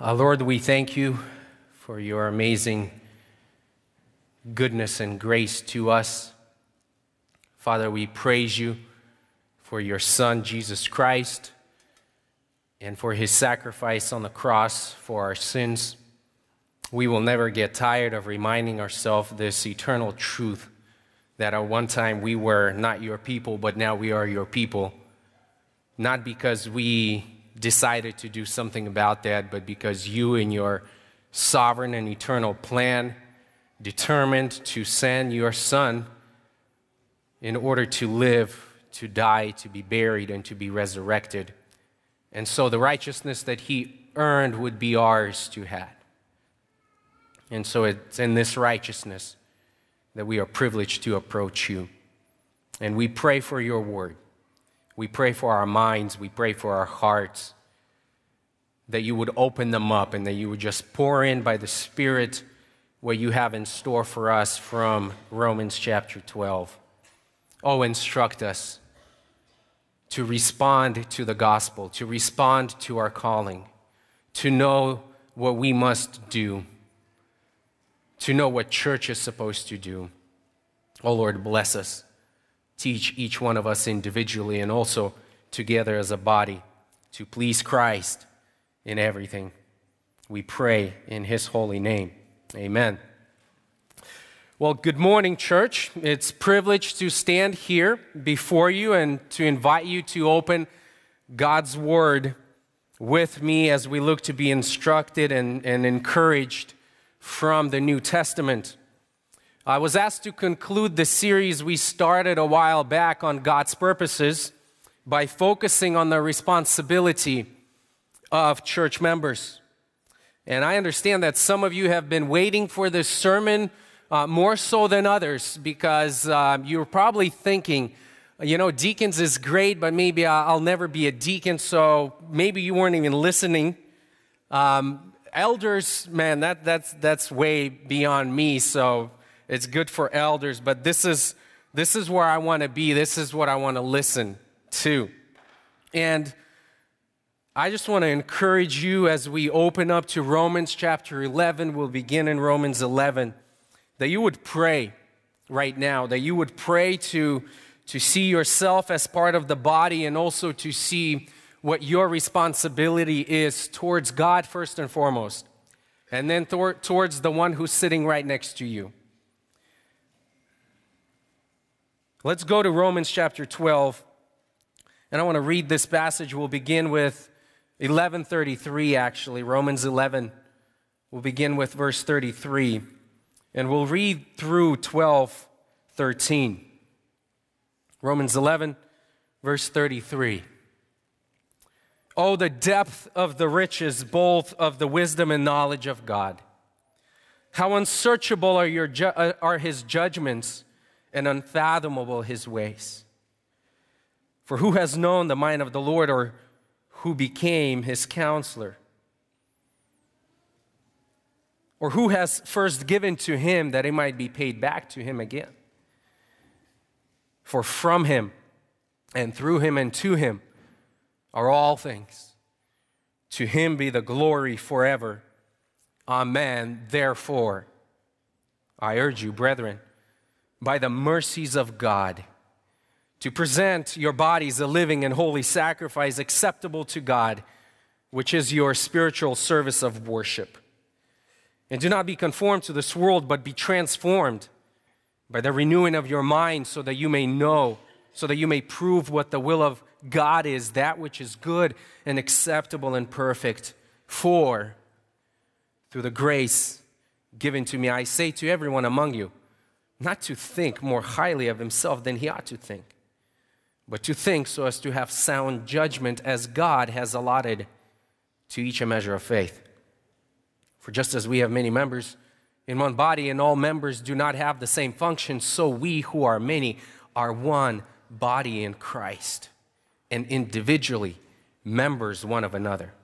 Uh, Lord, we thank you for your amazing goodness and grace to us. Father, we praise you for your Son, Jesus Christ, and for his sacrifice on the cross for our sins. We will never get tired of reminding ourselves this eternal truth that at one time we were not your people, but now we are your people. Not because we decided to do something about that, but because you, in your sovereign and eternal plan, determined to send your Son in order to live, to die, to be buried, and to be resurrected. And so the righteousness that he earned would be ours to have. And so it's in this righteousness that we are privileged to approach you. And we pray for your word. We pray for our minds, we pray for our hearts, that you would open them up and that you would just pour in by the Spirit what you have in store for us from Romans chapter 12. Oh, instruct us to respond to the gospel, to respond to our calling, to know what we must do, to know what church is supposed to do. Oh, Lord, bless us teach each one of us individually and also together as a body to please Christ in everything. We pray in His holy name. Amen. Well, good morning, church. It's privilege to stand here before you and to invite you to open God's Word with me as we look to be instructed and, and encouraged from the New Testament. I was asked to conclude the series we started a while back on God's purposes by focusing on the responsibility of church members. And I understand that some of you have been waiting for this sermon uh, more so than others because uh, you're probably thinking, you know, deacons is great, but maybe I'll never be a deacon, so maybe you weren't even listening. Um, elders, man, that, that's, that's way beyond me, so it's good for elders, but this is, this is where I want to be. This is what I want to listen to. And I just want to encourage you as we open up to Romans chapter 11. We'll begin in Romans 11. That you would pray right now, that you would pray to, to see yourself as part of the body and also to see what your responsibility is towards God first and foremost, and then th- towards the one who's sitting right next to you. Let's go to Romans chapter 12. And I want to read this passage. We'll begin with 1133, actually. Romans 11. We'll begin with verse 33. And we'll read through 12, 13. Romans 11, verse 33. Oh, the depth of the riches, both of the wisdom and knowledge of God. How unsearchable are, your ju- uh, are his judgments and unfathomable his ways. For who has known the mind of the Lord or who became his counselor? Or who has first given to him that it might be paid back to him again? For from him and through him and to him are all things. To him be the glory forever. Amen. Therefore, I urge you, brethren, by the mercies of God to present your bodies a living and holy sacrifice acceptable to God, which is your spiritual service of worship. And do not be conformed to this world, but be transformed by the renewing of your mind so that you may know, so that you may prove what the will of God is, that which is good and acceptable and perfect. For through the grace given to me, I say to everyone among you, not to think more highly of himself than he ought to think, but to think so as to have sound judgment as God has allotted to each a measure of faith. For just as we have many members in one body and all members do not have the same function, so we who are many are one body in Christ and individually members one of another.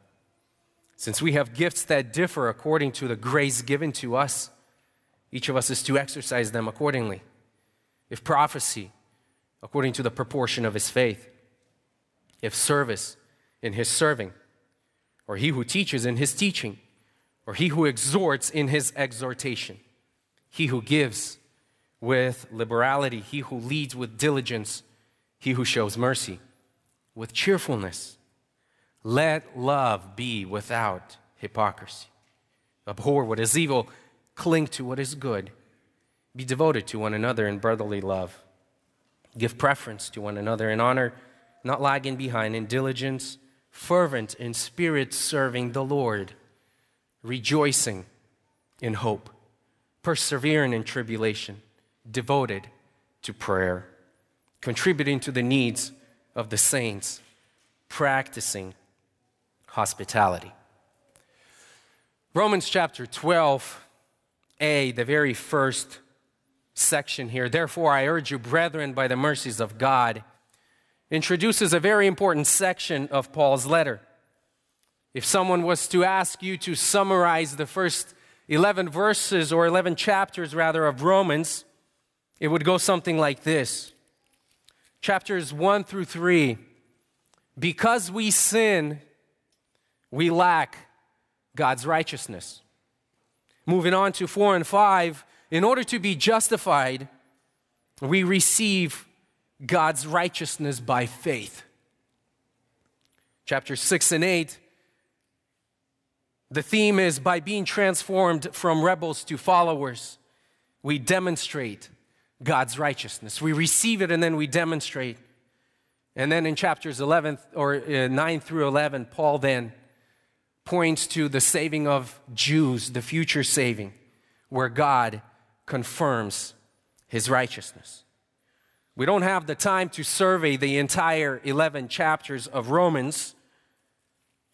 Since we have gifts that differ according to the grace given to us, each of us is to exercise them accordingly. If prophecy, according to the proportion of his faith. If service, in his serving. or he who teaches in his teaching, or he who exhorts in his exhortation, he who gives with liberality, he who leads with diligence, he who shows mercy with cheerfulness. Let love be without hypocrisy. Abhor what is evil, cling to what is good. Be devoted to one another in brotherly love. Give preference to one another in honor, not lagging behind in diligence fervent in spirit, serving the Lord, rejoicing in hope, persevering in tribulation, devoted to prayer, contributing to the needs of the saints, practicing hospitality. Romans chapter 12, A, the very first section here. Therefore, I urge you, brethren, by the mercies of God, introduces a very important section of Paul's letter. If someone was to ask you to summarize the first 11 verses or 11 chapters, rather, of Romans, it would go something like this Chapters 1 through 3 Because we sin, we lack God's righteousness. Moving on to 4 and 5, in order to be justified, we receive God's righteousness by faith. Chapter 6 and 8, the theme is by being transformed from rebels to followers, we demonstrate God's righteousness. We receive it and then we demonstrate. And then in chapters 11 or uh, 9 through 11, Paul then points to the saving of Jews, the future saving, where God confirms his righteousness. We don't have the time to survey the entire 11 chapters of Romans,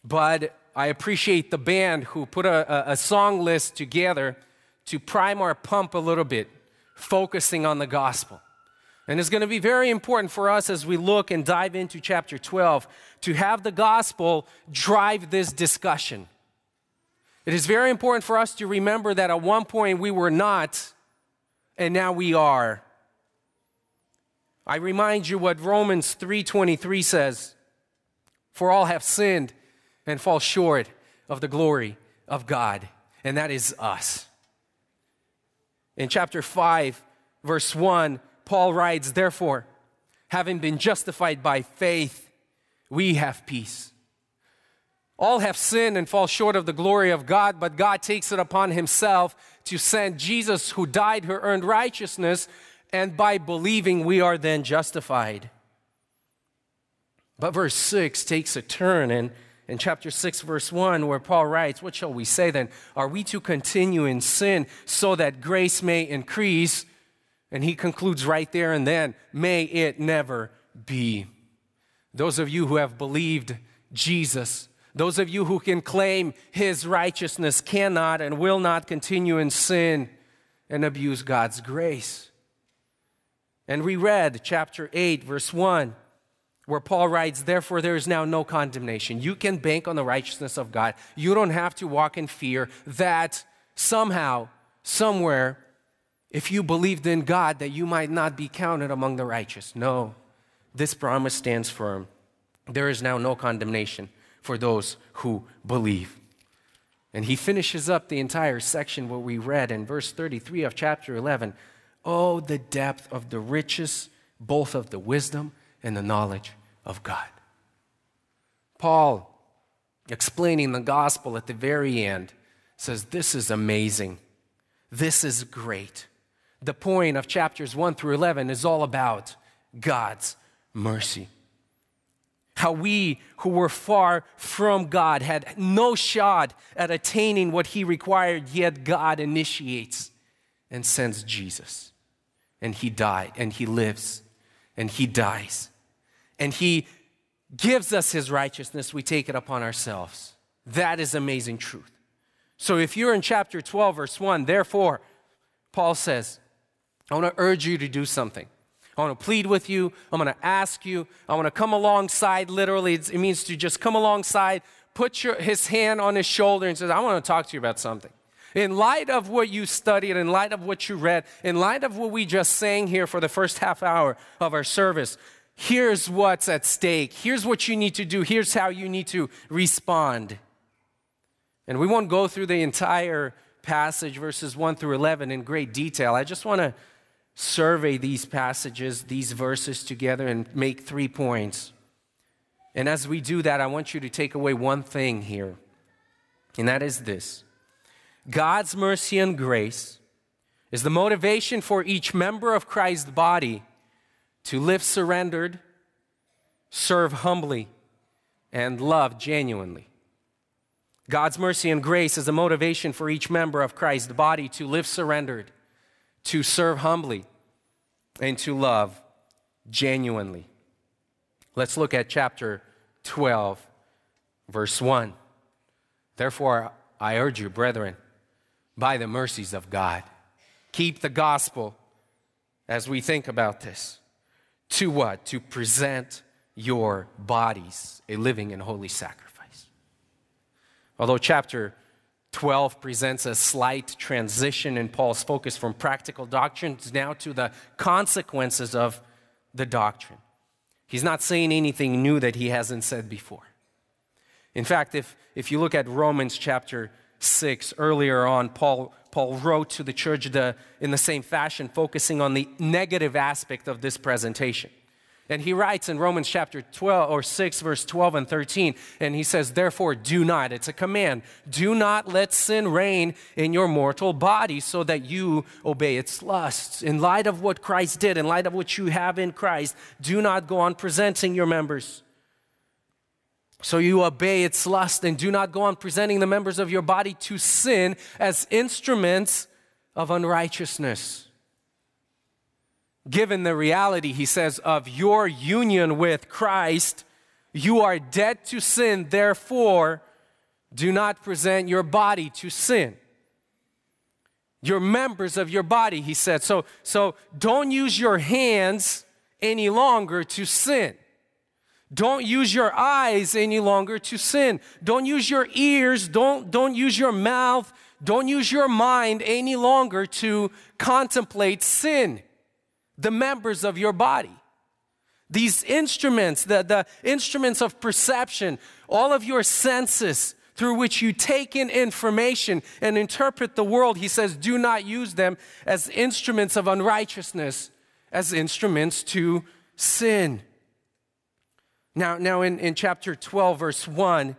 but I appreciate the band who put a, a, song list together to prime our pump a little bit, focusing on the gospel. And it's going to be very important for us as we look and dive into chapter 12 to have the gospel drive this discussion. It is very important for us to remember that at one point we were not, and now we are. I remind you what Romans 3:23 says, "For all have sinned and fall short of the glory of God." And that is us. In chapter 5, verse 1, Paul writes, "Therefore, having been justified by faith, we have peace." All have sinned and fall short of the glory of God, but God takes it upon himself to send Jesus who died who earned righteousness and by believing we are then justified. But verse 6 takes a turn in, in chapter 6, verse 1, where Paul writes, What shall we say then? Are we to continue in sin so that grace may increase? And he concludes right there and then, May it never be. Those of you who have believed Jesus, those of you who can claim his righteousness, cannot and will not continue in sin and abuse God's grace. And we read chapter 8, verse 1, where Paul writes, Therefore, there is now no condemnation. You can bank on the righteousness of God. You don't have to walk in fear that somehow, somewhere, if you believed in God, that you might not be counted among the righteous. No, this promise stands firm. There is now no condemnation for those who believe. And he finishes up the entire section where we read in verse 33 of chapter 11 Oh, the depth of the riches, both of the wisdom and the knowledge of God. Paul, explaining the gospel at the very end, says, This is amazing. This is great. The point of chapters 1 through 11 is all about God's mercy. How we who were far from God had no shot at attaining what He required, yet God initiates and sends Jesus and he died, and he lives, and he dies. And he gives us his righteousness, we take it upon ourselves. That is amazing truth. So if you're in chapter 12, verse 1, therefore, Paul says, I want to urge you to do something. I want to plead with you. I'm going to ask you. I want to come alongside, literally, it means to just come alongside, put your, his hand on his shoulder, and says, I want to talk to you about something. In light of what you studied, in light of what you read, in light of what we just sang here for the first half hour of our service, here's what's at stake. Here's what you need to do. Here's how you need to respond. And we won't go through the entire passage, verses 1 through 11, in great detail. I just want to survey these passages, these verses together, and make three points. And as we do that, I want you to take away one thing here, and that is this God's mercy and grace is the motivation for each member of Christ's body to live surrendered, serve humbly, and love genuinely. God's mercy and grace is a motivation for each member of Christ's body to live surrendered, to serve humbly, and to love genuinely. Let's look at chapter 12, verse 1. Therefore, I urge you, brethren, by the mercies of God, keep the gospel as we think about this. To what? To present your bodies a living and holy sacrifice. Although chapter 12 presents a slight transition in Paul's focus from practical doctrines now to the consequences of the doctrine. He's not saying anything new that he hasn't said before. In fact, if, if you look at Romans chapter 6, earlier on, Paul, Paul wrote to the church the, in the same fashion, focusing on the negative aspect of this presentation. And he writes in Romans chapter 12 or 6, verse 12 and 13, and he says, Therefore, do not, it's a command, do not let sin reign in your mortal body so that you obey its lusts. In light of what Christ did, in light of what you have in Christ, do not go on presenting your members. So you obey its lust and do not go on presenting the members of your body to sin as instruments of unrighteousness given the reality, he says, of your union with Christ, you are dead to sin, therefore, do not present your body to sin. You're members of your body, he said. So, so don't use your hands any longer to sin. Don't use your eyes any longer to sin. Don't use your ears. Don't, don't use your mouth. Don't use your mind any longer to contemplate sin the members of your body. These instruments, the, the instruments of perception, all of your senses through which you take in information and interpret the world, he says, do not use them as instruments of unrighteousness, as instruments to sin. Now, now in, in chapter 12, verse 1,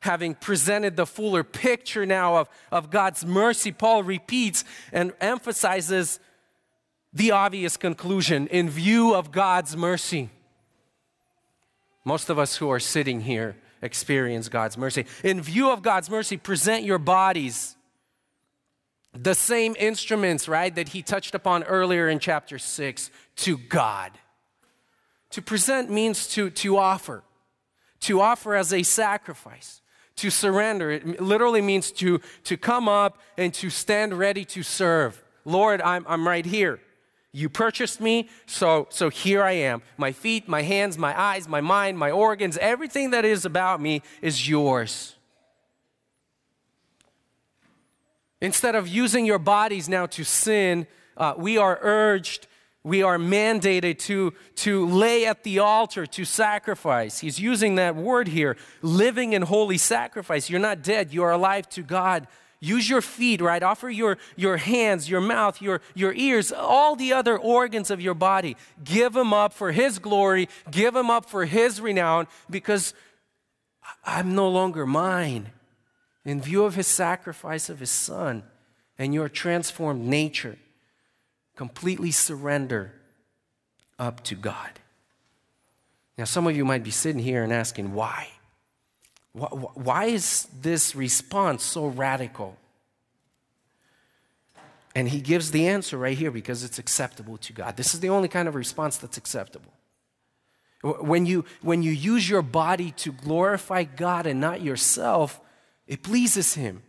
having presented the fuller picture now of, of God's mercy, Paul repeats and emphasizes the obvious conclusion in view of God's mercy. Most of us who are sitting here experience God's mercy. In view of God's mercy, present your bodies, the same instruments, right, that he touched upon earlier in chapter 6, to God. To present means to, to offer, to offer as a sacrifice, to surrender. It literally means to, to come up and to stand ready to serve. Lord, I'm, I'm right here. You purchased me, so, so here I am. My feet, my hands, my eyes, my mind, my organs, everything that is about me is yours. Instead of using your bodies now to sin, uh, we are urged, we are mandated to, to lay at the altar to sacrifice. He's using that word here living in holy sacrifice. You're not dead, you are alive to God Use your feet, right? Offer your, your hands, your mouth, your, your ears, all the other organs of your body. Give them up for His glory. Give them up for His renown because I'm no longer mine. In view of His sacrifice of His Son and your transformed nature, completely surrender up to God. Now, some of you might be sitting here and asking, why? Why is this response so radical? And he gives the answer right here because it's acceptable to God. This is the only kind of response that's acceptable. When you, when you use your body to glorify God and not yourself, it pleases Him.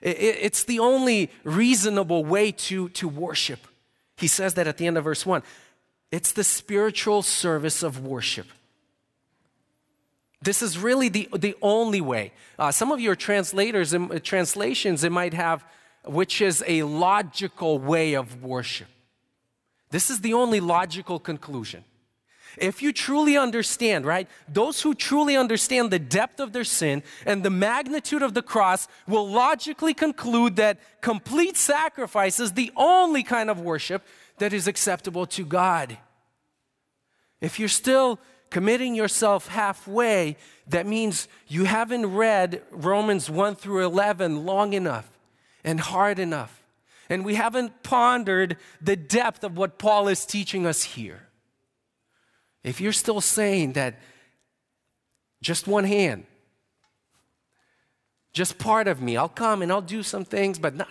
It, it, it's the only reasonable way to, to worship. He says that at the end of verse 1. It's the spiritual service of worship. This is really the, the only way. Uh, some of your translators and uh, translations, it might have, which is a logical way of worship. This is the only logical conclusion. If you truly understand, right? Those who truly understand the depth of their sin and the magnitude of the cross will logically conclude that complete sacrifice is the only kind of worship that is acceptable to God. If you're still committing yourself halfway, that means you haven't read Romans 1 through 11 long enough and hard enough. And we haven't pondered the depth of what Paul is teaching us here. If you're still saying that just one hand, just part of me, I'll come and I'll do some things, but not,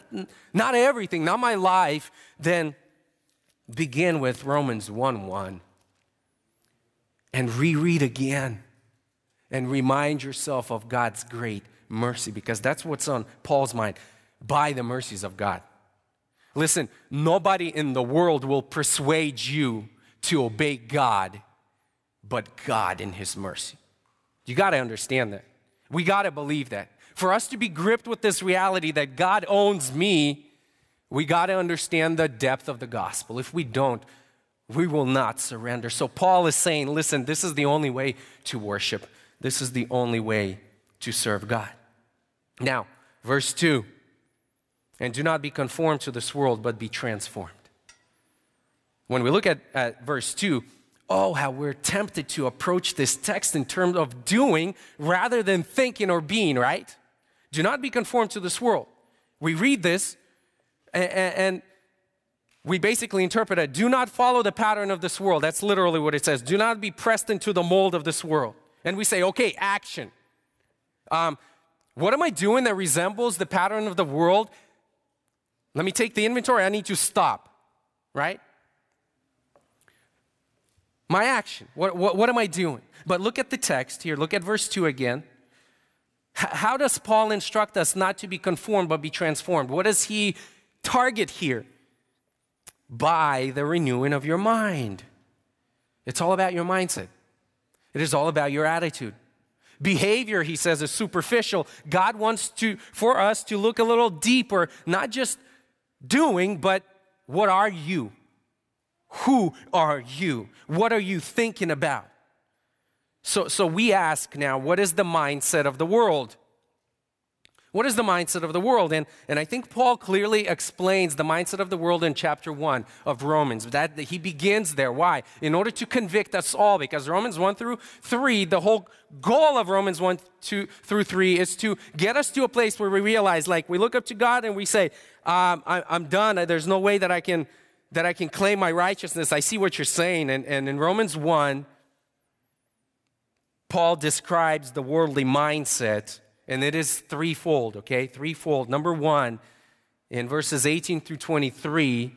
not everything, not my life, then begin with Romans 1 1 and reread again and remind yourself of God's great mercy because that's what's on Paul's mind by the mercies of God. Listen, nobody in the world will persuade you to obey God but God in His mercy. You got to understand that. We got to believe that. For us to be gripped with this reality that God owns me, we got to understand the depth of the gospel. If we don't, we will not surrender. So Paul is saying, listen, this is the only way to worship. This is the only way to serve God. Now, verse 2 and do not be conformed to this world, but be transformed. When we look at, at verse 2, oh, how we're tempted to approach this text in terms of doing rather than thinking or being, right? Do not be conformed to this world. We read this and, and we basically interpret it do not follow the pattern of this world. That's literally what it says. Do not be pressed into the mold of this world. And we say, okay, action. Um, what am I doing that resembles the pattern of the world? Let me take the inventory. I need to stop, right? My action. What, what, what am I doing? But look at the text here. Look at verse 2 again. H- how does Paul instruct us not to be conformed but be transformed? What does he target here? By the renewing of your mind. It's all about your mindset, it is all about your attitude. Behavior, he says, is superficial. God wants to, for us to look a little deeper, not just doing, but what are you? Who are you? What are you thinking about? So, so we ask now, what is the mindset of the world? What is the mindset of the world? And, and I think Paul clearly explains the mindset of the world in chapter 1 of Romans. That, he begins there. Why? In order to convict us all, because Romans 1 through 3, the whole goal of Romans 1 2, through 3 is to get us to a place where we realize, like, we look up to God and we say, um, I, I'm done. There's no way that I can that I can claim my righteousness. I see what you're saying. And, and in Romans 1, Paul describes the worldly mindset, and it is threefold, okay? Threefold. Number one, in verses 18 through 23,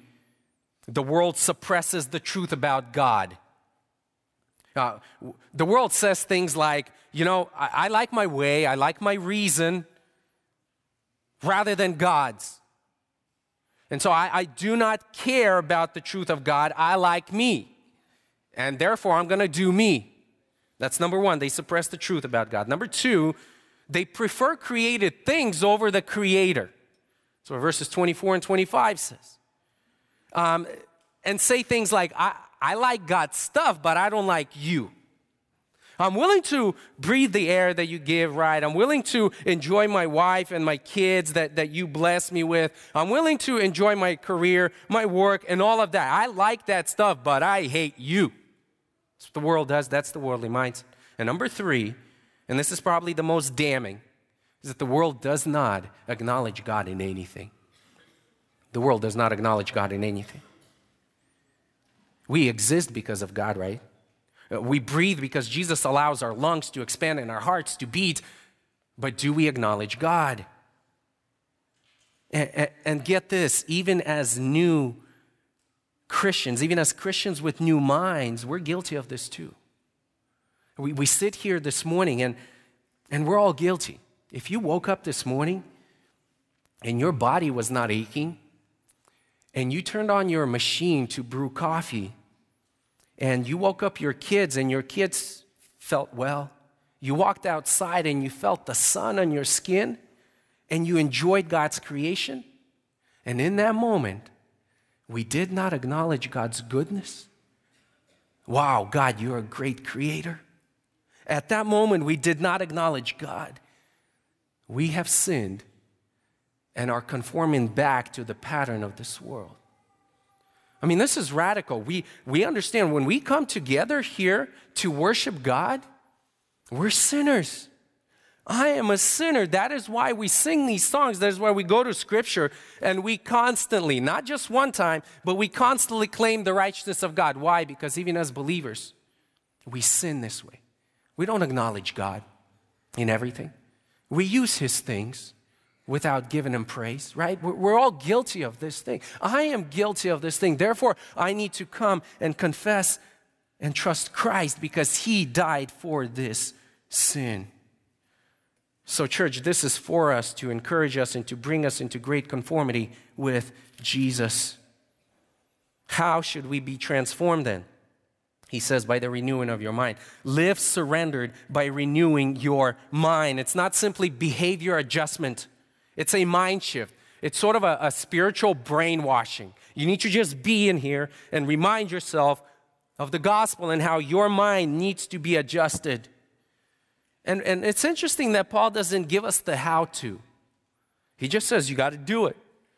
the world suppresses the truth about God. Uh, the world says things like, you know, I, I like my way, I like my reason, rather than God's. And so I, I do not care about the truth of God. I like me. And therefore, I'm going to do me. That's number one. They suppress the truth about God. Number two, they prefer created things over the Creator. So verses 24 and 25 says. Um, and say things like, I, I like God's stuff, but I don't like you. I'm willing to breathe the air that you give, right? I'm willing to enjoy my wife and my kids that, that you bless me with. I'm willing to enjoy my career, my work, and all of that. I like that stuff, but I hate you. That's what the world does. That's the worldly mindset. And number three, and this is probably the most damning, is that the world does not acknowledge God in anything. The world does not acknowledge God in anything. We exist because of God, right? Uh, we breathe because Jesus allows our lungs to expand and our hearts to beat. But do we acknowledge God? And, and, get this, even as new Christians, even as Christians with new minds, we're guilty of this too. We, we sit here this morning and, and we're all guilty. If you woke up this morning and your body was not aching, and you turned on your machine to brew coffee, and you woke up your kids and your kids felt well. You walked outside and you felt the sun on your skin and you enjoyed God's creation. And in that moment, we did not acknowledge God's goodness. Wow, God, you're a great creator. At that moment, we did not acknowledge God. We have sinned and are conforming back to the pattern of this world. I mean, this is radical. We, we understand when we come together here to worship God, we're sinners. I am a sinner. That is why we sing these songs. That is why we go to Scripture and we constantly, not just one time, but we constantly claim the righteousness of God. Why? Because even as believers, we sin this way. We don't acknowledge God in everything, we use His things without giving Him praise, right? We're all guilty of this thing. I am guilty of this thing. Therefore, I need to come and confess and trust Christ because He died for this sin. So, church, this is for us to encourage us and to bring us into great conformity with Jesus. How should we be transformed then? He says, by the renewing of your mind. Live surrendered by renewing your mind. It's not simply behavior adjustment, it's a mind shift. It's sort of a, a spiritual brainwashing. You need to just be in here and remind yourself of the gospel and how your mind needs to be adjusted. And, and it's interesting that Paul doesn't give us the how to. He just says, you got to do it.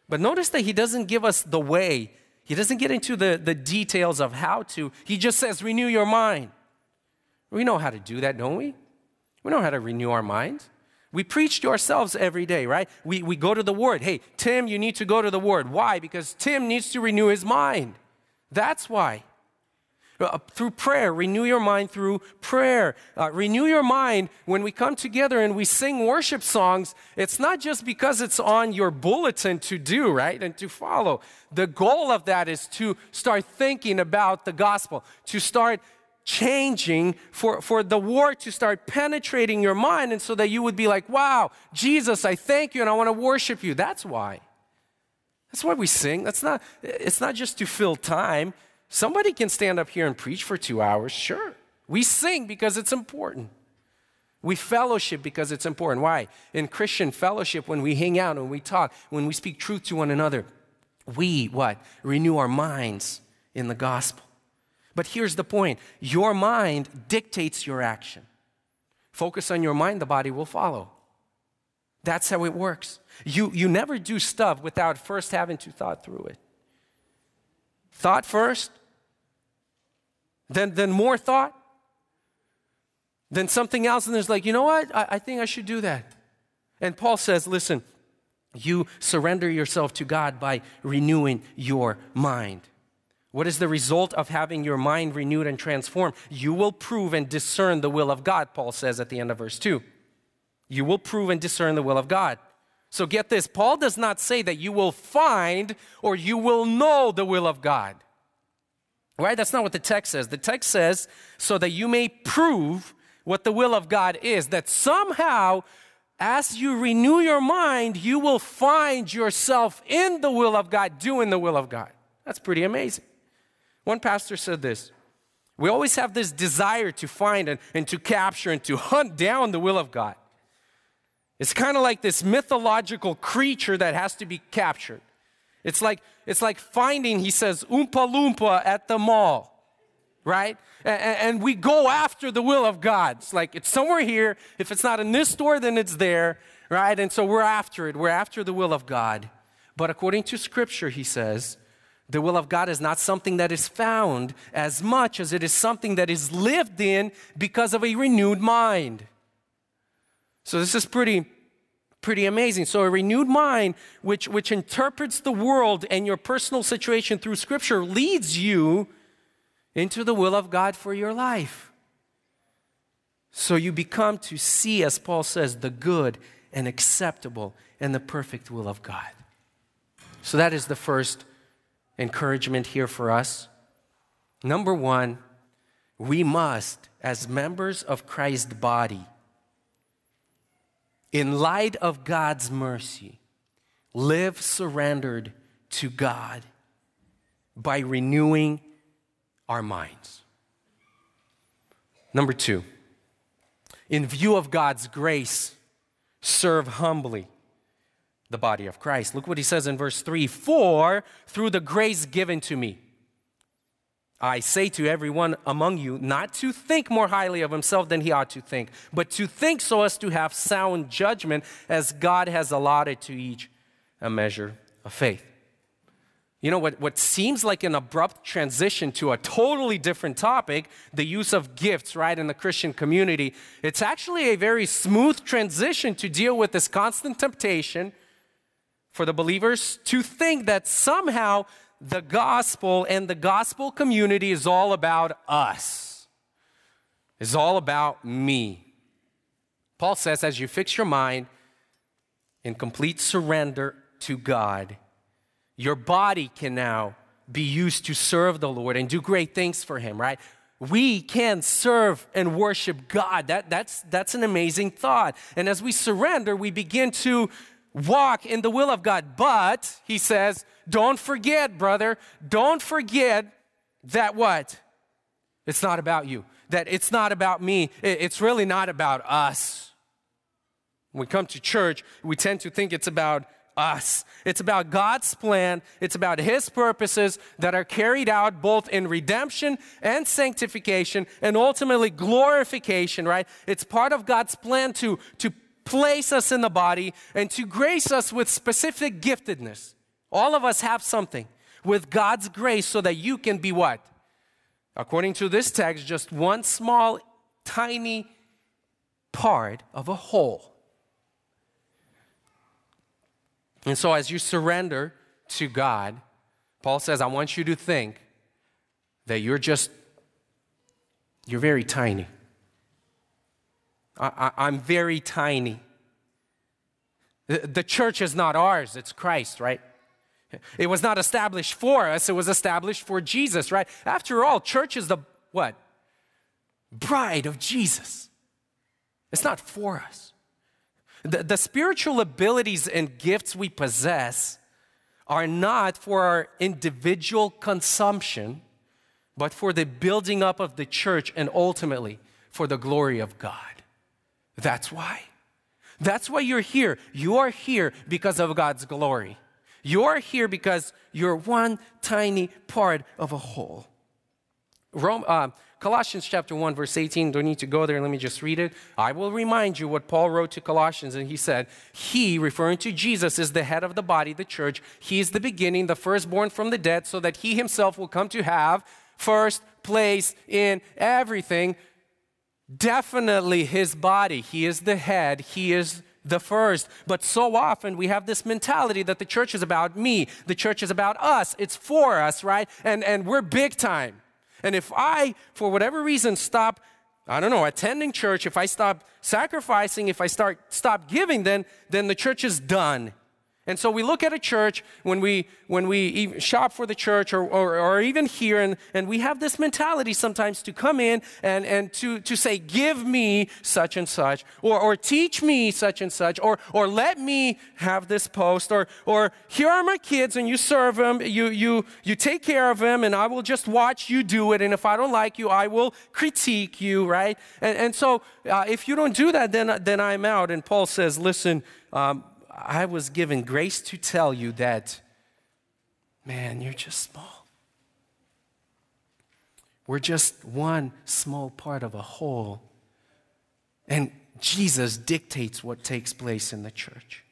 But notice that he doesn't give us the way. He doesn't get into the, the details of how to. He just says, renew your mind. We know how to do that, don't we? We know how to renew our mind. We preach to ourselves every day, right? We, we go to the Word. Hey, Tim, you need to go to the Word. Why? Because Tim needs to renew his mind. That's why. Uh, through prayer. Renew your mind through prayer. Uh, renew your mind when we come together and we sing worship songs. It's not just because it's on your bulletin to do, right? And to follow. The goal of that is to start thinking about the gospel, to start changing, for, for the word to start penetrating your mind, and so that you would be like, wow, Jesus, I thank you and I want to worship you. That's why. That's why we sing. That's not, it's not just to fill time. Somebody can stand up here and preach for two hours, sure. We sing because it's important. We fellowship because it's important. Why? In Christian fellowship, when we hang out and we talk, when we speak truth to one another, we what? Renew our minds in the gospel. But here's the point your mind dictates your action. Focus on your mind, the body will follow. That's how it works. You, you never do stuff without first having to thought through it. Thought first, then, then more thought, then something else, and there's like, you know what? I, I think I should do that. And Paul says, listen, you surrender yourself to God by renewing your mind. What is the result of having your mind renewed and transformed? You will prove and discern the will of God, Paul says at the end of verse 2. You will prove and discern the will of God. So get this Paul does not say that you will find or you will know the will of God. Right? That's not what the text says. The text says, so that you may prove what the will of God is, that somehow, as you renew your mind, you will find yourself in the will of God, doing the will of God. That's pretty amazing. One pastor said this We always have this desire to find and, and to capture and to hunt down the will of God. It's kind of like this mythological creature that has to be captured. It's like, it's like finding, he says, Oompa Loompa at the mall, right? And, and, we go after the will of God. It's like it's somewhere here. If it's not in this store, then it's there, right? And so we're after it. We're after the will of God. But according to Scripture, he says, the will of God is not something that is found as much as it is something that is lived in because of a renewed mind. So this is pretty pretty amazing. So, a renewed mind, which, which interprets the world and your personal situation through Scripture, leads you into the will of God for your life. So, you become to see, as Paul says, the good and acceptable and the perfect will of God. So, that is the first encouragement here for us. Number one, we must, as members of Christ's body, in light of God's mercy, live surrendered to God by renewing our minds. Number two, in view of God's grace, serve humbly the body of Christ. Look what he says in verse 3 For through the grace given to me, I say to everyone among you not to think more highly of himself than he ought to think, but to think so as to have sound judgment, as God has allotted to each a measure of faith. You know, what, what seems like an abrupt transition to a totally different topic, the use of gifts, right, in the Christian community, it's actually a very smooth transition to deal with this constant temptation for the believers to think that somehow the gospel and the gospel community is all about us, it's all about me. Paul says, as you fix your mind in complete surrender to God, your body can now be used to serve the Lord and do great things for Him, right? We can serve and worship God. That, that's, that's an amazing thought. And as we surrender, we begin to walk in the will of God. But, he says, don't forget, brother, don't forget that what? It's not about you. That it's not about me. It's really not about us. When we come to church, we tend to think it's about us. It's about God's plan, it's about His purposes that are carried out both in redemption and sanctification and ultimately glorification, right? It's part of God's plan to, to place us in the body and to grace us with specific giftedness. All of us have something with God's grace so that you can be what? According to this text, just one small, tiny part of a whole. And so, as you surrender to God, Paul says, I want you to think that you're just, you're very tiny. I, am very tiny. The, the church is not ours, it's Christ, right? It was not established for us, it was established for Jesus, right? After all, church is the what? Bride of Jesus. It's not for us. The, the spiritual abilities and gifts we possess are not for our individual consumption, but for the building up of the church and ultimately for the glory of God. That's why. That's why you're here. You are here because of God's glory. You are here because you're one tiny part of a whole. Rome, uh, Colossians chapter 1, verse 18, don't need to go there, let me just read it. I will remind you what Paul wrote to Colossians, and he said, He, referring to Jesus, is the head of the body, the church. He is the beginning, the firstborn from the dead, so that he himself will come to have first place in everything. Definitely his body. He is the head, he is the first. But so often we have this mentality that the church is about me, the church is about us, it's for us, right? And, and we're big time. And if I, for whatever reason, stop, I don't know, attending church, if I stop sacrificing, if I start stop giving, then then the church is done. And so we look at a church when we, when we shop for the church or, or, or, even here, and, and we have this mentality sometimes to come in and, and to, to say, Give me such and such, or, or teach me such and such, or, or let me have this post, or, or here are my kids, and you serve them, you, you, you take care of them, and I will just watch you do it. And if I don't like you, I will critique you, right? And, and so uh, if you don't do that, then, then I'm out. And Paul says, Listen, um, I was given grace to tell you that, man, you're just small. We're just one small part of a whole. And Jesus dictates what takes place in the church.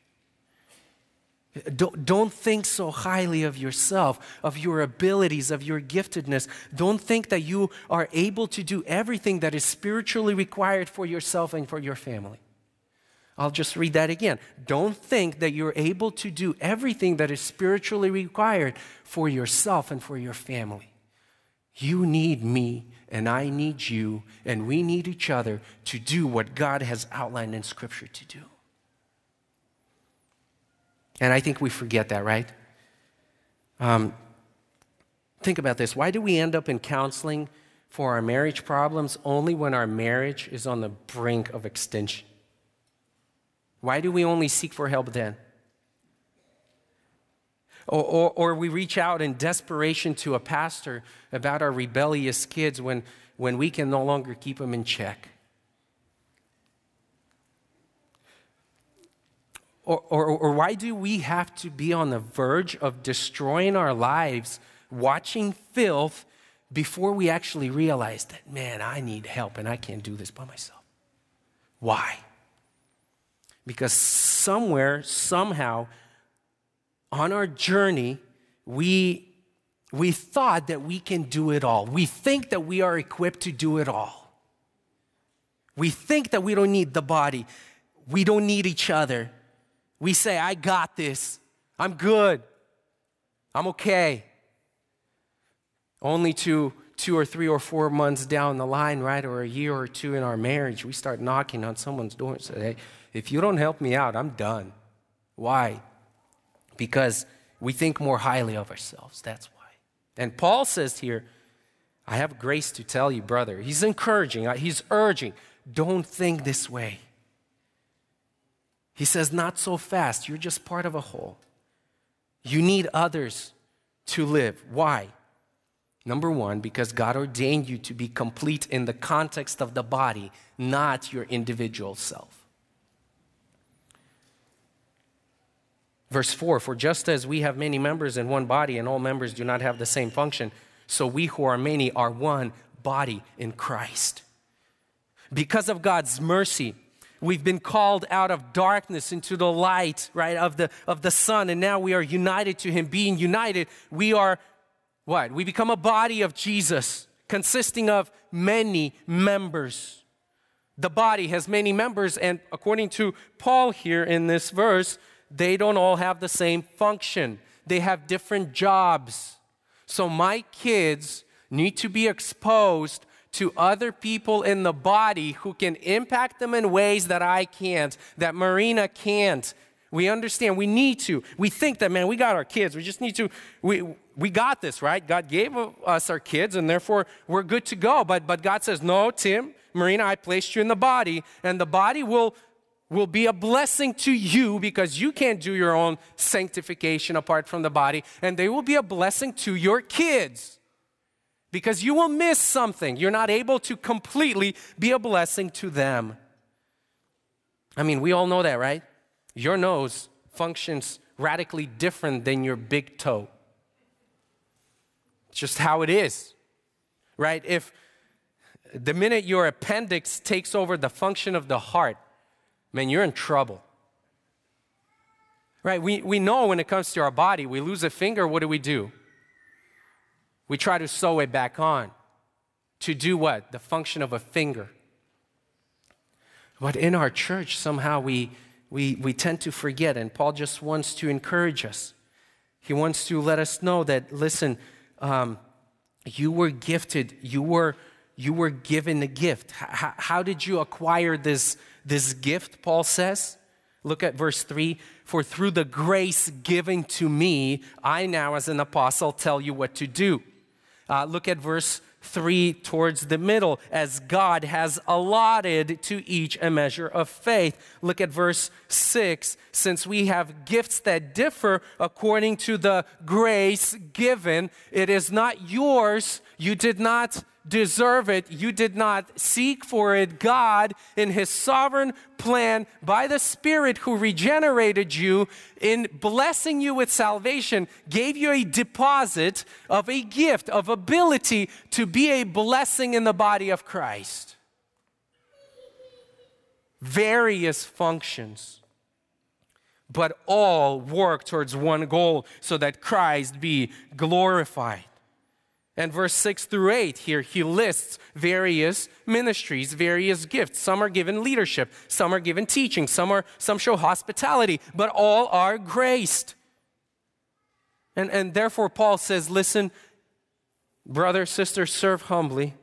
Don't, think so highly of yourself, of your abilities, of your giftedness. Don't think that you are able to do everything that is spiritually required for yourself and for your family. I'll just read that again. Don't think that you're able to do everything that is spiritually required for yourself and for your family. You need me, and I need you, and we need each other to do what God has outlined in Scripture to do. And I think we forget that, right? Um, think about this. Why do we end up in counseling for our marriage problems only when our marriage is on the brink of extinction? Why do we only seek for help then? Or, or, or, we reach out in desperation to a pastor about our rebellious kids when, when we can no longer keep them in check. Or, or, or why do we have to be on the verge of destroying our lives, watching filth before we actually realize that, man, I need help and I can't do this by myself. Why? Because somewhere, somehow, on our journey, we, we thought that we can do it all. We think that we are equipped to do it all. We think that we don't need the body, we don't need each other. We say, I got this, I'm good, I'm okay. Only to two or three or four months down the line, right, or a year or two in our marriage, we start knocking on someone's door and say, hey, if you don't help me out, I'm done. Why? Because we think more highly of ourselves. That's why. And Paul says here, I have grace to tell you, brother. He's encouraging, uh, he's urging, don't think this way. He says, not so fast. You're just part of a whole. You need others to live. Why? Number one, because God ordained you to be complete in the context of the body, not your individual self. Verse 4 For just as we have many members in one body, and all members do not have the same function, so we who are many are one body in Christ. Because of God's mercy, we've been called out of darkness into the light, right, of the, of the Son, and now we are united to Him. Being united, we are what? We become a body of Jesus consisting of many members. The body has many members, and according to Paul here in this verse, they don't all have the same function. They have different jobs. So my kids need to be exposed to other people in the body who can impact them in ways that I can't, that Marina can't. We understand we need to. We think that, man, we got our kids. We just need to, we, we got this, right? God gave us our kids, and therefore we're good to go. But, but God says, no, Tim, Marina, I placed you in the body, and the body will, will be a blessing to you because you can't do your own sanctification apart from the body, and they will be a blessing to your kids because you will miss something. You're not able to completely be a blessing to them. I mean, we all know that, right? Your nose functions radically different than your big toe. It's just how it is, right? If the minute your appendix takes over the function of the heart, man, you're in trouble. Right? We, we know when it comes to our body, we lose a finger, what do we do? We try to sew it back on to do what? The function of a finger. But in our church, somehow we, we, we tend to forget, and Paul just wants to encourage us. He wants to let us know that, listen, um, you were gifted, you were, you were given a gift. H- how did you acquire this, this gift, Paul says? Look at verse 3 For through the grace given to me, I now, as an apostle, tell you what to do. Uh, look at verse 3 towards the middle, as God has allotted to each a measure of faith. Look at verse 6 since we have gifts that differ according to the grace given, it is not yours. You did not deserve it. You did not seek for it. God, in His sovereign plan, by the Spirit who regenerated you, in blessing you with salvation, gave you a deposit of a gift, of ability to be a blessing in the body of Christ. Various functions, but all work towards one goal so that Christ be glorified. And verse 6 through 8 here, he lists various ministries, various gifts. Some are given leadership, some are given teaching, some, are, some show hospitality, but all are graced. And, and therefore, Paul says, listen, brother, sister, serve humbly,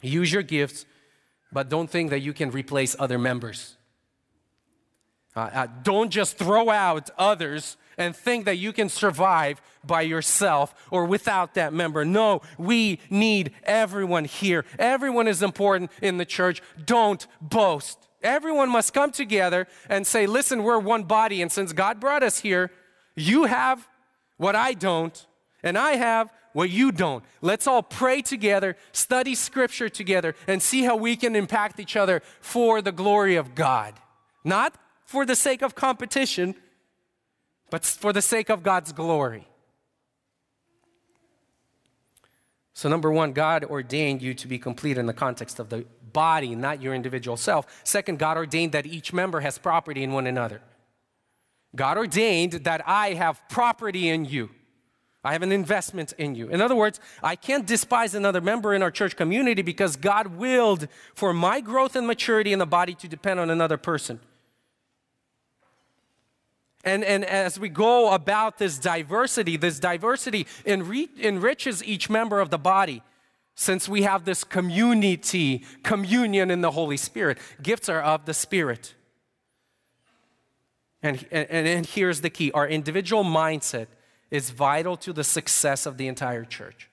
use your gifts, but don't think that you can replace other members. Uh, uh, don't just throw out others and think that you can survive by yourself or without that member. No, we need everyone here. Everyone is important in the church. Don't boast. Everyone must come together and say, listen, we're one body. And since God brought us here, you have what I don't, and I have what you don't. Let's all pray together, study scripture together, and see how we can impact each other for the glory of God. Not for the sake of competition, but for the sake of God's glory. So, number one, God ordained you to be complete in the context of the body, not your individual self. Second, God ordained that each member has property in one another. God ordained that I have property in you. I have an investment in you. In other words, I can't despise another member in our church community because God willed for my growth and maturity in the body to depend on another person. And, and as we go about this diversity, this diversity enri- enriches each member of the body since we have this community, communion in the Holy Spirit. Gifts are of the Spirit. And, and, and here's the key our individual mindset is vital to the success of the entire church.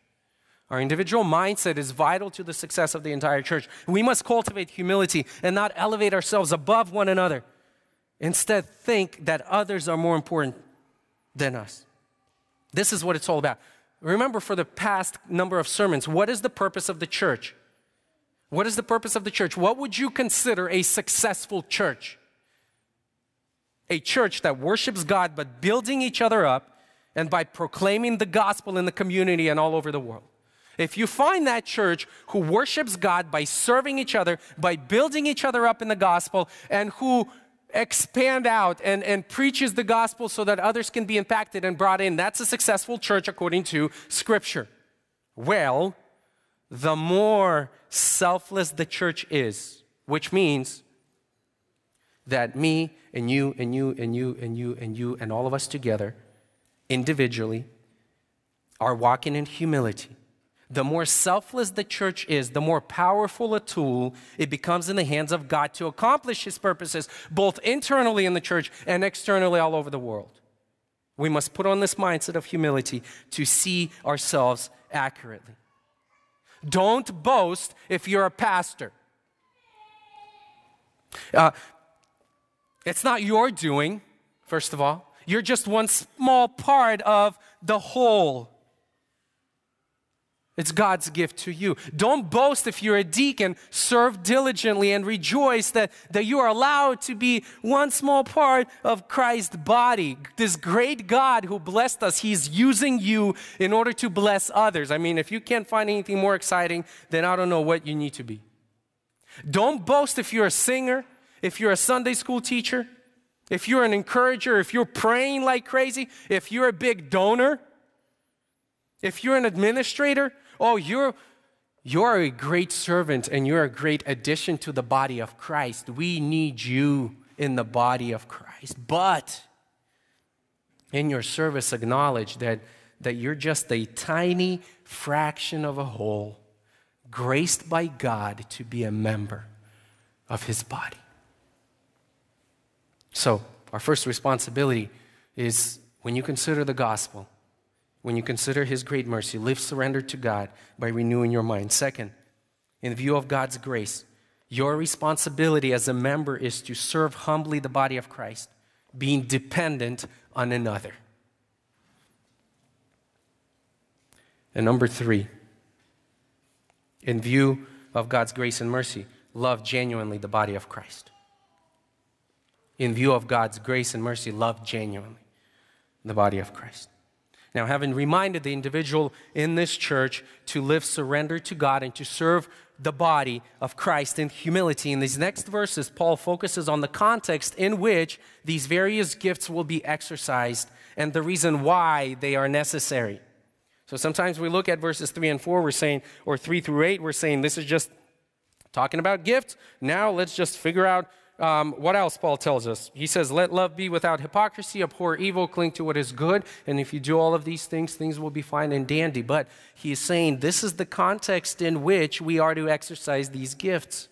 Our individual mindset is vital to the success of the entire church. We must cultivate humility and not elevate ourselves above one another. Instead, think that others are more important than us. This is what it's all about. Remember, for the past number of sermons, what is the purpose of the church? What is the purpose of the church? What would you consider a successful church? A church that worships God but building each other up and by proclaiming the gospel in the community and all over the world. If you find that church who worships God by serving each other, by building each other up in the gospel, and who expand out and, and preaches the gospel so that others can be impacted and brought in, that's a successful church according to Scripture. Well, the more selfless the church is, which means that me and you and you and you and you and you and all of us together individually are walking in humility, the more selfless the church is, the more powerful a tool it becomes in the hands of God to accomplish His purposes, both internally in the church and externally all over the world. We must put on this mindset of humility to see ourselves accurately. Don't boast if you're a pastor. Uh, it's not your doing, first of all. You're just one small part of the whole. It's God's gift to you. Don't boast if you're a deacon. Serve diligently and rejoice that, that you are allowed to be one small part of Christ's body. This great God who blessed us, He's using you in order to bless others. I mean, if you can't find anything more exciting, then I don't know what you need to be. Don't boast if you're a singer, if you're a Sunday school teacher, if you're an encourager, if you're praying like crazy, if you're a big donor, if you're an administrator, oh, you're, you're a great servant and you're a great addition to the body of Christ. We need you in the body of Christ. But in your service, acknowledge that, that you're just a tiny fraction of a whole, graced by God to be a member of his body. So, our first responsibility is when you consider the gospel, when you consider his great mercy, live surrendered to God by renewing your mind. Second, in view of God's grace, your responsibility as a member is to serve humbly the body of Christ, being dependent on another. And number three, in view of God's grace and mercy, love genuinely the body of Christ in view of God's grace and mercy, love genuinely the body of Christ. Now, having reminded the individual in this church to live surrendered to God and to serve the body of Christ in humility, in these next verses, Paul focuses on the context in which these various gifts will be exercised and the reason why they are necessary. So sometimes we look at verses 3 and 4, we're saying, or 3 through 8, we're saying this is just talking about gifts. Now let's just figure out um, what else Paul tells us? He says, Let love be without hypocrisy, abhor evil, cling to what is good. And if you do all of these things, things will be fine and dandy. But he is saying this is the context in which we are to exercise these gifts.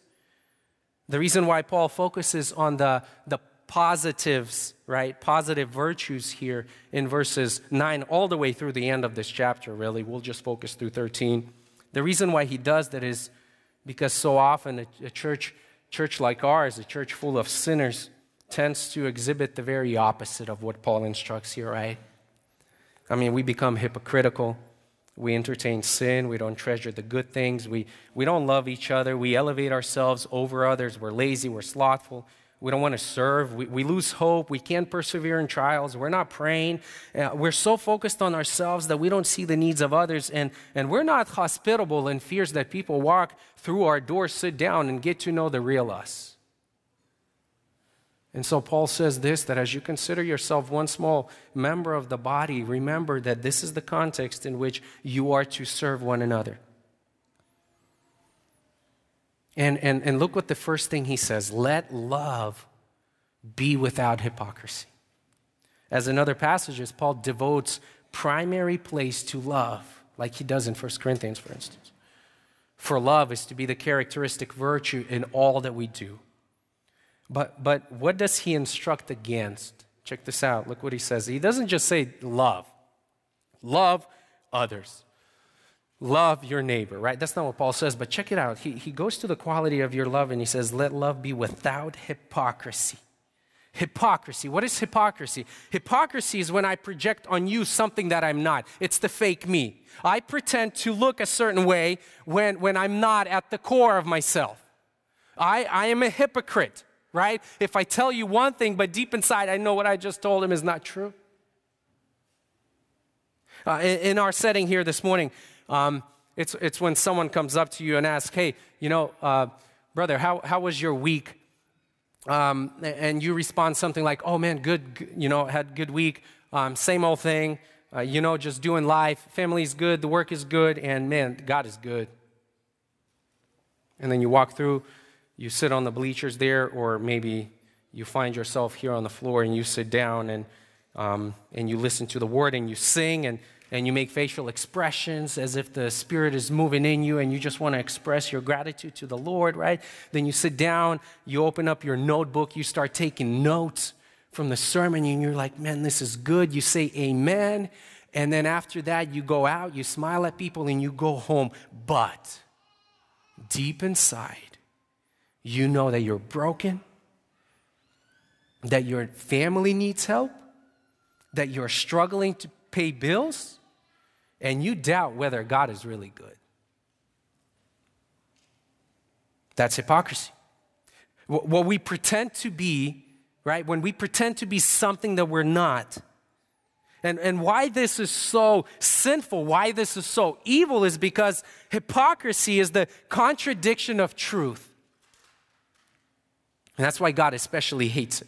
The reason why Paul focuses on the, the positives, right? Positive virtues here in verses 9 all the way through the end of this chapter, really. We'll just focus through 13. The reason why he does that is because so often a, a church church like ours, a church full of sinners, tends to exhibit the very opposite of what Paul instructs here, right? I mean, we become hypocritical. We entertain sin. We don't treasure the good things. We, we don't love each other. We elevate ourselves over others. We're lazy. We're slothful. We don't want to serve. We, we lose hope. We can't persevere in trials. We're not praying. Uh, we're so focused on ourselves that we don't see the needs of others. And, and we're not hospitable and fears that people walk through our doors, sit down, and get to know the real us. And so Paul says this that as you consider yourself one small member of the body, remember that this is the context in which you are to serve one another. And, and, and look what the first thing he says let love be without hypocrisy. As in other passages, Paul devotes primary place to love, like he does in 1 Corinthians, for instance. For love is to be the characteristic virtue in all that we do. But, but what does he instruct against? Check this out. Look what he says. He doesn't just say love, love others love your neighbor, right? That's not what Paul says, but check it out. He, he goes to the quality of your love and he says, let love be without hypocrisy. Hypocrisy. What is hypocrisy? Hypocrisy is when I project on you something that I'm not. It's the fake me. I pretend to look a certain way when, when I'm not at the core of myself. I, I am a hypocrite, right? If I tell you one thing, but deep inside I know what I just told him is not true. Uh, in, in our setting here this morning, um, it's, it's when someone comes up to you and asks, hey, you know, uh, brother, how, how was your week? Um, and you respond something like, oh man, good, you know, had good week, um, same old thing, uh, you know, just doing life, family's good, the work is good, and man, God is good. And then you walk through, you sit on the bleachers there, or maybe you find yourself here on the floor and you sit down and, um, and you listen to the word and you sing and and you make facial expressions as if the Spirit is moving in you and you just want to express your gratitude to the Lord, right? Then you sit down, you open up your notebook, you start taking notes from the sermon, and you're like, man, this is good. You say amen. And then after that, you go out, you smile at people, and you go home. But deep inside, you know that you're broken, that your family needs help, that you're struggling to pay bills, and you doubt whether God is really good. That's hypocrisy. What we pretend to be, right? When we pretend to be something that we're not. And, and why this is so sinful, why this is so evil, is because hypocrisy is the contradiction of truth. And that's why God especially hates it.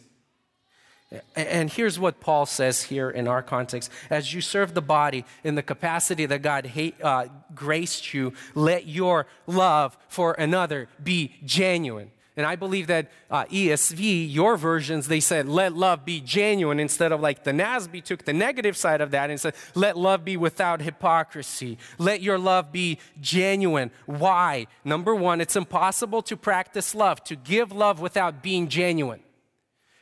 And here's what Paul says here in our context as you serve the body in the capacity that God hate, uh, graced you, let your love for another be genuine. And I believe that uh, ESV, your versions, they said, let love be genuine instead of like the NASB took the negative side of that and said, let love be without hypocrisy. Let your love be genuine. Why? Number one, it's impossible to practice love, to give love without being genuine.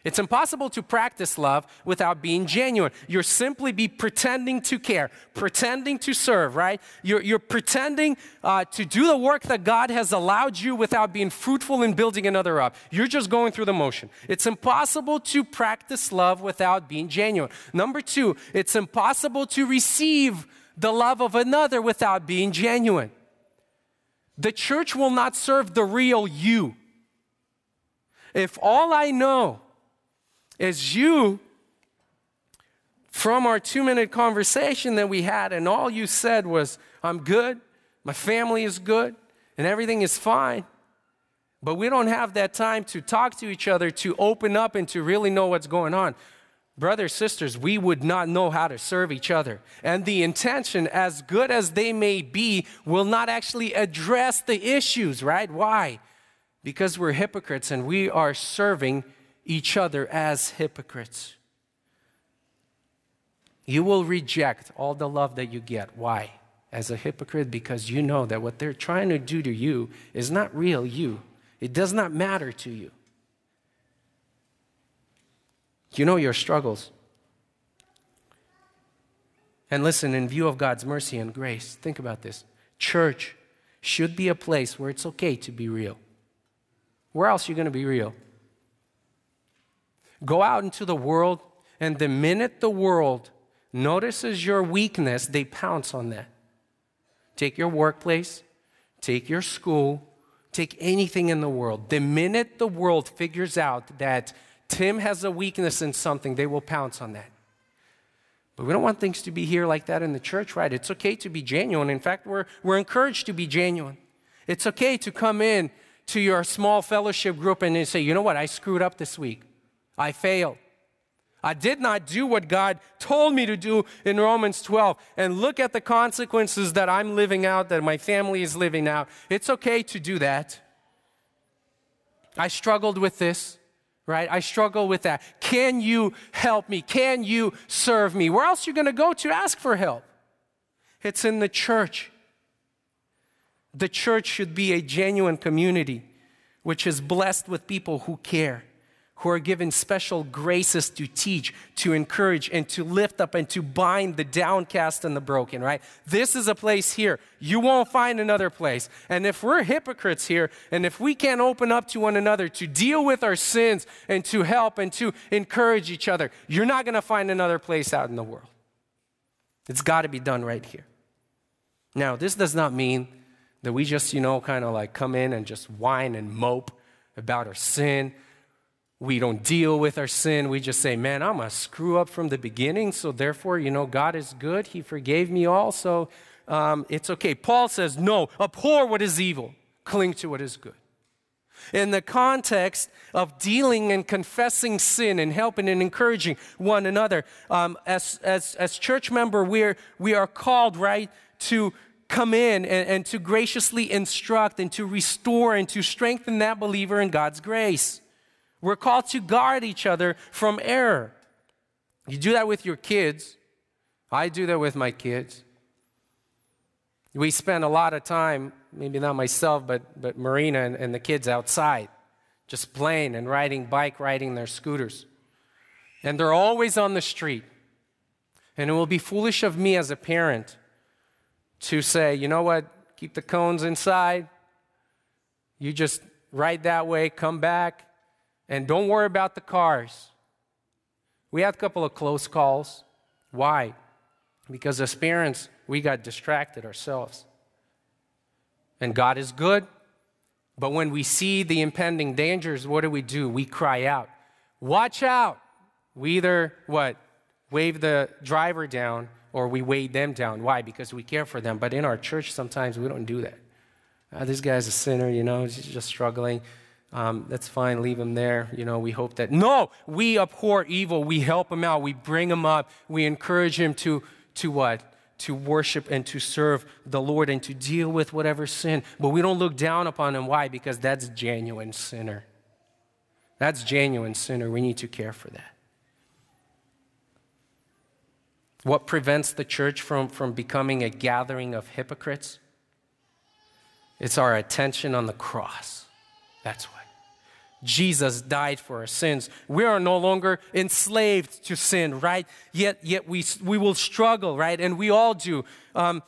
It's impossible to practice love without being genuine. You're simply be pretending to care, pretending to serve, right? You're, you're pretending uh, to do the work that God has allowed you without being fruitful in building another up. You're just going through the motion. It's impossible to practice love without being genuine. Number two, it's impossible to receive the love of another without being genuine. The church will not serve the real you. If all I know is you, from our two minute conversation that we had, and all you said was, I'm good, my family is good, and everything is fine. But we don't have that time to talk to each other, to open up, and to really know what's going on. Brothers, sisters, we would not know how to serve each other. And the intention, as good as they may be, will not actually address the issues, right? Why? Because we're hypocrites and we are serving each other as hypocrites. You will reject all the love that you get. Why? As a hypocrite, because you know that what they're trying to do to you is not real you, it does not matter to you. You know your struggles. And listen, in view of God's mercy and grace, think about this. Church should be a place where it's okay to be real. Where else are you going to be real? Go out into the world, and the minute the world notices your weakness, they pounce on that. Take your workplace, take your school, Take anything in the world. The minute the world figures out that Tim has a weakness in something, they will pounce on that. But we don't want things to be here like that in the church, right? It's okay to be genuine. In fact, we're, we're encouraged to be genuine. It's okay to come in to your small fellowship group and say, you know what, I screwed up this week. I failed. I did not do what God told me to do in Romans 12. And look at the consequences that I'm living out, that my family is living out. It's okay to do that. I struggled with this right? I struggle with that. Can you help me? Can you serve me? Where else are you going to go to ask for help? It's in the church. The church should be a genuine community which is blessed with people who care who are given special graces to teach, to encourage, and to lift up and to bind the downcast and the broken, right? This is a place here. You won't find another place. And if we're hypocrites here, and if we can't open up to one another to deal with our sins and to help and to encourage each other, you're not going to find another place out in the world. It's got to be done right here. Now, this does not mean that we just, you know, kind of like come in and just whine and mope about our sin we don't deal with our sin. We just say, man, I'm a screw up from the beginning. So therefore, you know, God is good. He forgave me all. So um, it's okay. Paul says, no, abhor what is evil, cling to what is good. In the context of dealing and confessing sin and helping and encouraging one another, um, as, as, as church member, we're, we are called, right, to come in and, and to graciously instruct and to restore and to strengthen that believer in God's grace. We're called to guard each other from error. You do that with your kids. I do that with my kids. We spend a lot of time, maybe not myself, but, but Marina and, and the kids outside, just playing and riding bike, riding their scooters. And they're always on the street. And it will be foolish of me as a parent to say, you know what, keep the cones inside. You just ride that way, come back, and don't worry about the cars. We had a couple of close calls. Why? Because as parents, we got distracted ourselves. And God is good, but when we see the impending dangers, what do we do? We cry out, Watch out! We either, what? Wave the driver down or we weigh them down. Why? Because we care for them. But in our church, sometimes we don't do that. Uh, this guy's a sinner, you know, he's just struggling um, that's fine, leave him there. You know, we hope that. No, we abhor evil. We help him out. We bring him up. We encourage him to, to what? To worship and to serve the Lord and to deal with whatever sin. But we don't look down upon him. Why? Because that's genuine sinner. That's genuine sinner. We need to care for that. What prevents the church from, from becoming a gathering of hypocrites? It's our attention on the cross. That's what. Jesus died for our sins. We are no longer enslaved to sin, right? Yet, yet we, we will struggle, right? And we all do. Um,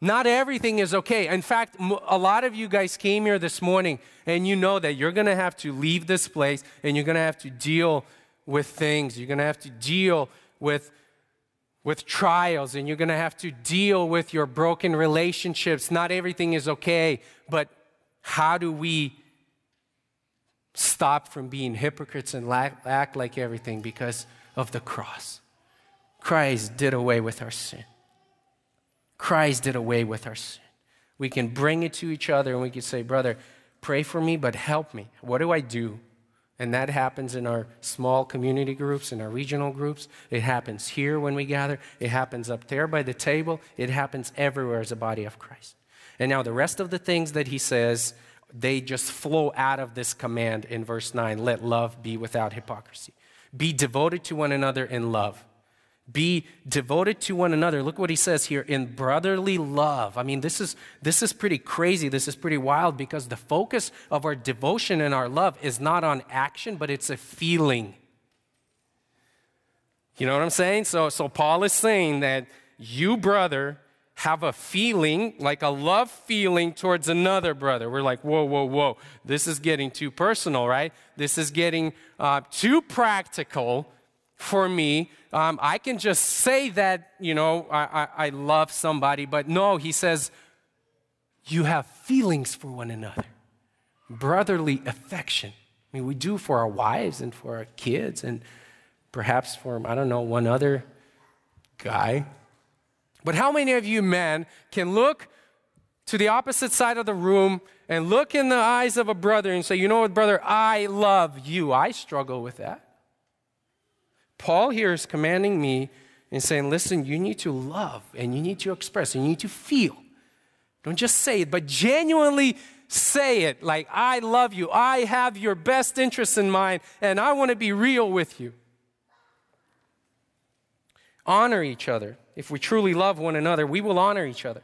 not everything is okay. In fact, a lot of you guys came here this morning and you know that you're going to have to leave this place and you're going to have to deal with things. You're going to have to deal with with trials and you're going to have to deal with your broken relationships. Not everything is okay, but how do we stop from being hypocrites and act like everything because of the cross. Christ did away with our sin. Christ did away with our sin. We can bring it to each other and we can say, Brother, pray for me, but help me. What do I do? And that happens in our small community groups, in our regional groups. It happens here when we gather. It happens up there by the table. It happens everywhere as a body of Christ. And now, the rest of the things that he says they just flow out of this command in verse 9 let love be without hypocrisy. Be devoted to one another in love. Be devoted to one another. Look what he says here in brotherly love. I mean, this is, this is pretty crazy. This is pretty wild because the focus of our devotion and our love is not on action, but it's a feeling. You know what I'm saying? So, so Paul is saying that you, brother, have a feeling, like a love feeling towards another brother. We're like, whoa, whoa, whoa. This is getting too personal, right? This is getting uh, too practical for me. Um, I can just say that, you know, I, I, I love somebody, but no, he says, you have feelings for one another. brotherly affection. I mean, we do for our wives and for our kids and perhaps for, I don't know, one other guy. But how many of you men can look to the opposite side of the room and look in the eyes of a brother and say, You know what, brother, I love you? I struggle with that. Paul here is commanding me and saying, Listen, you need to love and you need to express and you need to feel. Don't just say it, but genuinely say it like, I love you. I have your best interests in mind, and I want to be real with you. Honor each other. If we truly love one another, we will honor each other.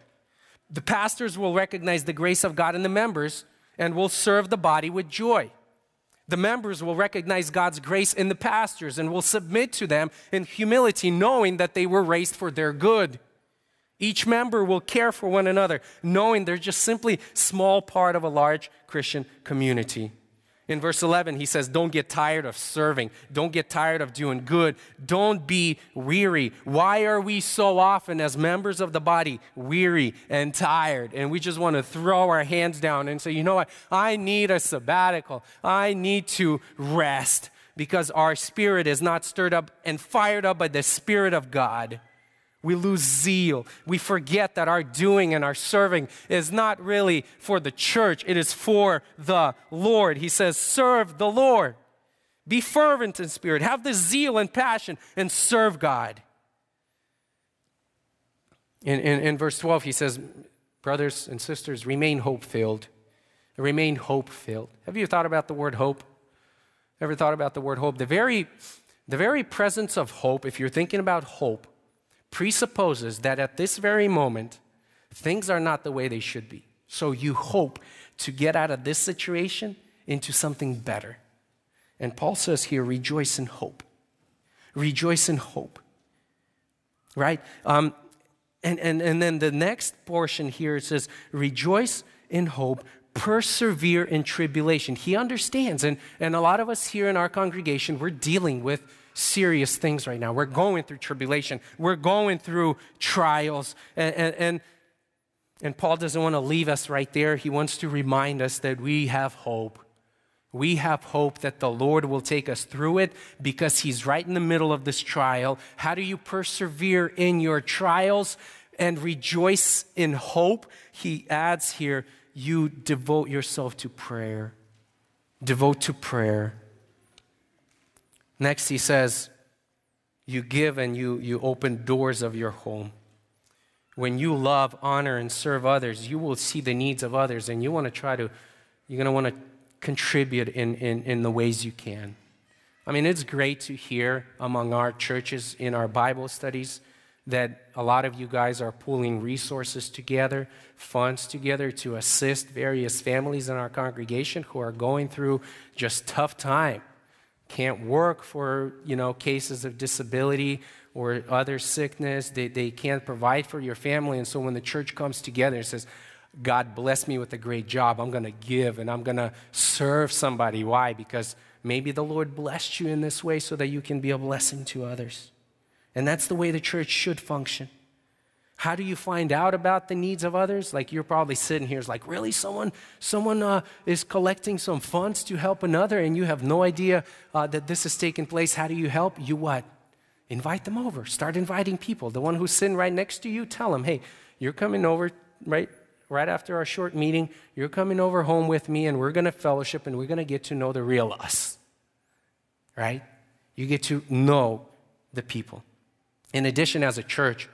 The pastors will recognize the grace of God in the members and will serve the body with joy. The members will recognize God's grace in the pastors and will submit to them in humility, knowing that they were raised for their good. Each member will care for one another, knowing they're just simply small part of a large Christian community. In verse 11, he says, Don't get tired of serving. Don't get tired of doing good. Don't be weary. Why are we so often, as members of the body, weary and tired? And we just want to throw our hands down and say, You know what? I need a sabbatical. I need to rest because our spirit is not stirred up and fired up by the Spirit of God. We lose zeal. We forget that our doing and our serving is not really for the church, it is for the Lord. He says, Serve the Lord. Be fervent in spirit. Have the zeal and passion and serve God. In, in, in verse 12, he says, Brothers and sisters, remain hope filled. Remain hope filled. Have you thought about the word hope? Ever thought about the word hope? The very, the very presence of hope, if you're thinking about hope, presupposes that at this very moment, things are not the way they should be. So you hope to get out of this situation into something better. And Paul says here, rejoice in hope. Rejoice in hope. Right? Um, and, and, and then the next portion here it says, rejoice in hope, persevere in tribulation. He understands. And, and a lot of us here in our congregation, we're dealing with serious things right now. We're going through tribulation, we're going through trials. And, and, and, Paul doesn't want to leave us right there. He wants to remind us that we have hope. We have hope that the Lord will take us through it because He's right in the middle of this trial. How do you persevere in your trials and rejoice in hope? He adds here, you devote yourself to prayer. Devote to prayer. Next, he says, You give and you, you open doors of your home. When you love, honor, and serve others, you will see the needs of others and you want to try to, you're going to want to contribute in, in, in the ways you can. I mean, it's great to hear among our churches in our Bible studies that a lot of you guys are pooling resources together, funds together to assist various families in our congregation who are going through just tough time can't work for you know cases of disability or other sickness. They, they can't provide for your family. And so when the church comes together and says god bless me with a great job. I'm going to give and i'm going to serve somebody. Why? Because maybe the lord blessed you in this way so that you can be a blessing to others. And that's the way the church should function how do you find out about the needs of others? Like you're probably sitting here, it's like, really, someone, someone uh, is collecting some funds to help another, and you have no idea uh, that this is taking place. How do you help? You what? Invite them over. Start inviting people. The one who's sitting right next to you, tell them, hey, you're coming over right right after our short meeting. You're coming over home with me, and we're going to fellowship, and we're going to get to know the real us. Right? You get to know the people. In addition, as a church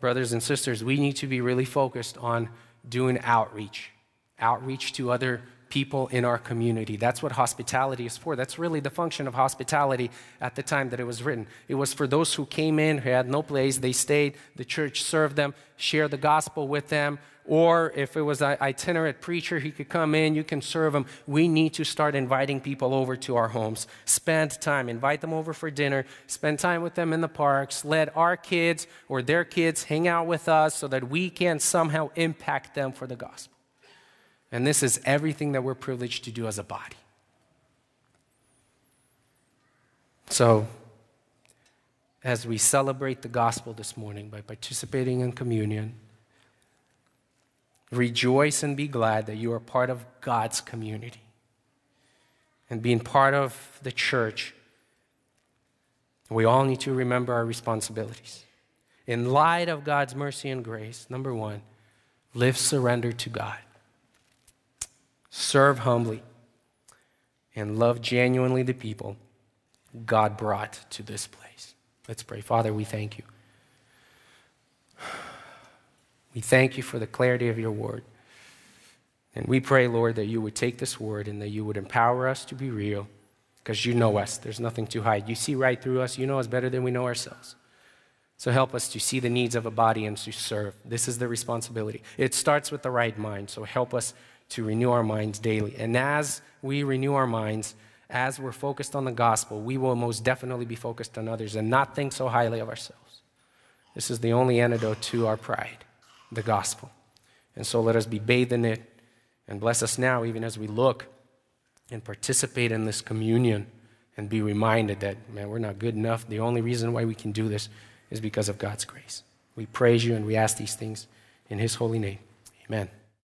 brothers and sisters, we need to be really focused on doing outreach, outreach to other people in our community. That's what hospitality is for. That's really the function of hospitality at the time that it was written. It was for those who came in, who had no place, they stayed, the church served them, shared the gospel with them, or if it was an itinerant preacher, he could come in, you can serve him. We need to start inviting people over to our homes. Spend time, invite them over for dinner, spend time with them in the parks, let our kids or their kids hang out with us so that we can somehow impact them for the gospel. And this is everything that we're privileged to do as a body. So, as we celebrate the gospel this morning by participating in communion, Rejoice and be glad that you are part of God's community. And being part of the church, we all need to remember our responsibilities. In light of God's mercy and grace, number one, live surrendered to God, serve humbly, and love genuinely the people God brought to this place. Let's pray. Father, we thank you. We thank you for the clarity of your word. And we pray, Lord, that you would take this word and that you would empower us to be real because you know us. There's nothing to hide. You see right through us. You know us better than we know ourselves. So help us to see the needs of a body and to serve. This is the responsibility. It starts with the right mind. So help us to renew our minds daily. And as we renew our minds, as we're focused on the gospel, we will most definitely be focused on others and not think so highly of ourselves. This is the only antidote to our pride the gospel. And so let us be bathed in it and bless us now, even as we look and participate in this communion and be reminded that, man, we're not good enough. The only reason why we can do this is because of God's grace. We praise you and we ask these things in His holy name. Amen.